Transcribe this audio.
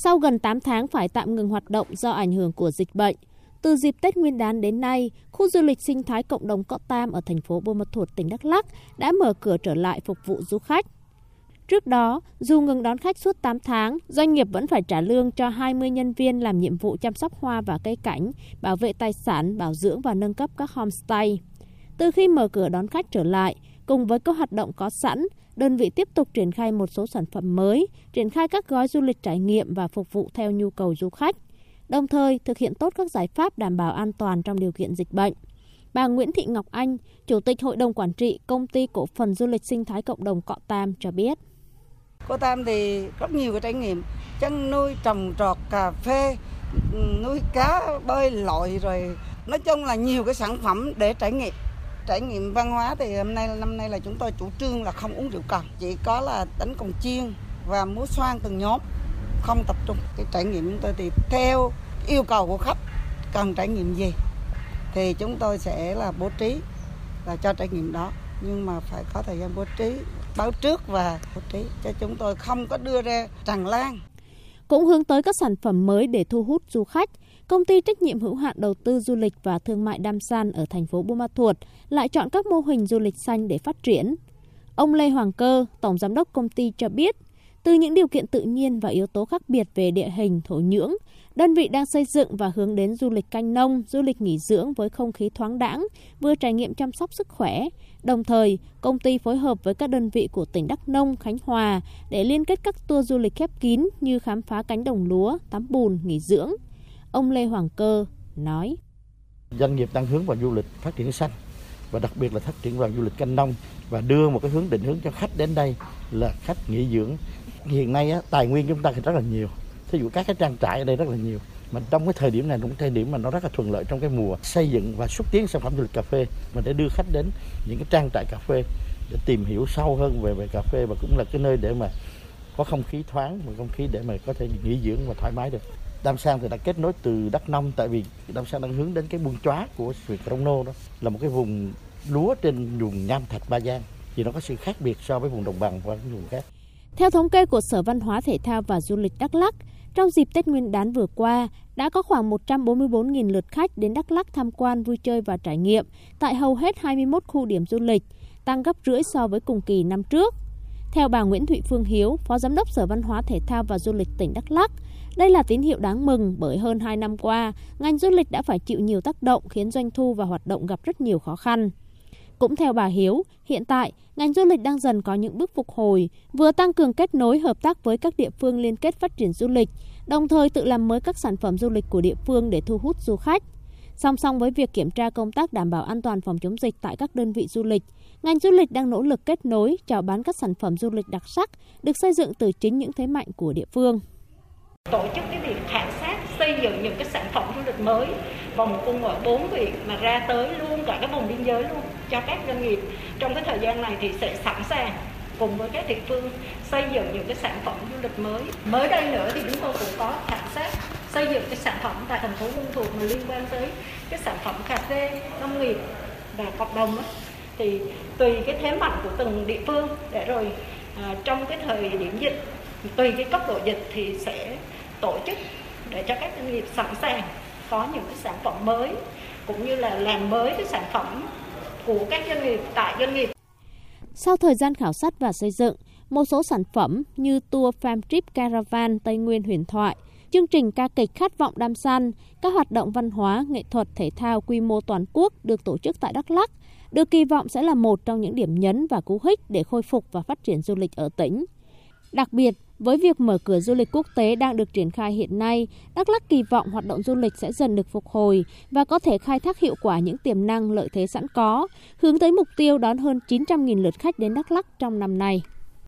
sau gần 8 tháng phải tạm ngừng hoạt động do ảnh hưởng của dịch bệnh. Từ dịp Tết Nguyên đán đến nay, khu du lịch sinh thái cộng đồng Cọ Tam ở thành phố Buôn Ma Thuột, tỉnh Đắk Lắk đã mở cửa trở lại phục vụ du khách. Trước đó, dù ngừng đón khách suốt 8 tháng, doanh nghiệp vẫn phải trả lương cho 20 nhân viên làm nhiệm vụ chăm sóc hoa và cây cảnh, bảo vệ tài sản, bảo dưỡng và nâng cấp các homestay. Từ khi mở cửa đón khách trở lại, cùng với các hoạt động có sẵn, đơn vị tiếp tục triển khai một số sản phẩm mới, triển khai các gói du lịch trải nghiệm và phục vụ theo nhu cầu du khách, đồng thời thực hiện tốt các giải pháp đảm bảo an toàn trong điều kiện dịch bệnh. Bà Nguyễn Thị Ngọc Anh, Chủ tịch Hội đồng Quản trị Công ty Cổ phần Du lịch Sinh thái Cộng đồng Cọ Tam cho biết. Cô Tam thì rất nhiều cái trải nghiệm chăn nuôi, trồng trọt, cà phê, nuôi cá, bơi lội rồi nói chung là nhiều cái sản phẩm để trải nghiệm trải nghiệm văn hóa thì hôm nay, năm nay là chúng tôi chủ trương là không uống rượu cần. Chỉ có là đánh cồng chiên và múa xoan từng nhóm, không tập trung. Cái trải nghiệm chúng tôi thì theo yêu cầu của khách, cần trải nghiệm gì thì chúng tôi sẽ là bố trí là cho trải nghiệm đó. Nhưng mà phải có thời gian bố trí, báo trước và bố trí cho chúng tôi không có đưa ra tràn lan. Cũng hướng tới các sản phẩm mới để thu hút du khách công ty trách nhiệm hữu hạn đầu tư du lịch và thương mại Đam San ở thành phố Buôn Ma Thuột lại chọn các mô hình du lịch xanh để phát triển. Ông Lê Hoàng Cơ, tổng giám đốc công ty cho biết, từ những điều kiện tự nhiên và yếu tố khác biệt về địa hình, thổ nhưỡng, đơn vị đang xây dựng và hướng đến du lịch canh nông, du lịch nghỉ dưỡng với không khí thoáng đãng, vừa trải nghiệm chăm sóc sức khỏe. Đồng thời, công ty phối hợp với các đơn vị của tỉnh Đắk Nông, Khánh Hòa để liên kết các tour du lịch khép kín như khám phá cánh đồng lúa, tắm bùn, nghỉ dưỡng. Ông Lê Hoàng Cơ nói. Doanh nghiệp đang hướng vào du lịch phát triển xanh và đặc biệt là phát triển vào du lịch canh nông và đưa một cái hướng định hướng cho khách đến đây là khách nghỉ dưỡng. Hiện nay á, tài nguyên chúng ta thì rất là nhiều. Thí dụ các cái trang trại ở đây rất là nhiều. Mà trong cái thời điểm này cũng thời điểm mà nó rất là thuận lợi trong cái mùa xây dựng và xúc tiến sản phẩm du lịch cà phê mà để đưa khách đến những cái trang trại cà phê để tìm hiểu sâu hơn về về cà phê và cũng là cái nơi để mà có không khí thoáng và không khí để mà có thể nghỉ dưỡng và thoải mái được. Đam Sang thì đã kết nối từ Đắk Nông tại vì Đam Sang đang hướng đến cái buôn chóa của huyện Crono đó là một cái vùng lúa trên vùng nham thạch Ba Giang thì nó có sự khác biệt so với vùng đồng bằng và những vùng khác. Theo thống kê của Sở Văn hóa Thể thao và Du lịch Đắk Lắk, trong dịp Tết Nguyên đán vừa qua, đã có khoảng 144.000 lượt khách đến Đắk Lắk tham quan vui chơi và trải nghiệm tại hầu hết 21 khu điểm du lịch, tăng gấp rưỡi so với cùng kỳ năm trước. Theo bà Nguyễn Thụy Phương Hiếu, Phó Giám đốc Sở Văn hóa Thể thao và Du lịch tỉnh Đắk Lắk, đây là tín hiệu đáng mừng bởi hơn 2 năm qua, ngành du lịch đã phải chịu nhiều tác động khiến doanh thu và hoạt động gặp rất nhiều khó khăn. Cũng theo bà Hiếu, hiện tại ngành du lịch đang dần có những bước phục hồi, vừa tăng cường kết nối hợp tác với các địa phương liên kết phát triển du lịch, đồng thời tự làm mới các sản phẩm du lịch của địa phương để thu hút du khách. Song song với việc kiểm tra công tác đảm bảo an toàn phòng chống dịch tại các đơn vị du lịch, ngành du lịch đang nỗ lực kết nối, chào bán các sản phẩm du lịch đặc sắc được xây dựng từ chính những thế mạnh của địa phương. Tổ chức cái việc khảo sát xây dựng những cái sản phẩm du lịch mới vòng cung ở bốn huyện mà ra tới luôn cả cái vùng biên giới luôn cho các doanh nghiệp. Trong cái thời gian này thì sẽ sẵn sàng cùng với các địa phương xây dựng những cái sản phẩm du lịch mới. Mới đây nữa thì chúng tôi cũng có khảo sát xây dựng cái sản phẩm tại thành phố Buôn Thuột mà liên quan tới cái sản phẩm cà phê nông nghiệp và cộng đồng đó. thì tùy cái thế mạnh của từng địa phương để rồi à, trong cái thời điểm dịch tùy cái cấp độ dịch thì sẽ tổ chức để cho các doanh nghiệp sẵn sàng có những cái sản phẩm mới cũng như là làm mới cái sản phẩm của các doanh nghiệp tại doanh nghiệp. Sau thời gian khảo sát và xây dựng, một số sản phẩm như tour farm trip caravan Tây Nguyên huyền thoại, chương trình ca kịch khát vọng đam san, các hoạt động văn hóa, nghệ thuật, thể thao quy mô toàn quốc được tổ chức tại Đắk Lắk, được kỳ vọng sẽ là một trong những điểm nhấn và cú hích để khôi phục và phát triển du lịch ở tỉnh. Đặc biệt, với việc mở cửa du lịch quốc tế đang được triển khai hiện nay, Đắk Lắk kỳ vọng hoạt động du lịch sẽ dần được phục hồi và có thể khai thác hiệu quả những tiềm năng lợi thế sẵn có, hướng tới mục tiêu đón hơn 900.000 lượt khách đến Đắk Lắk trong năm nay.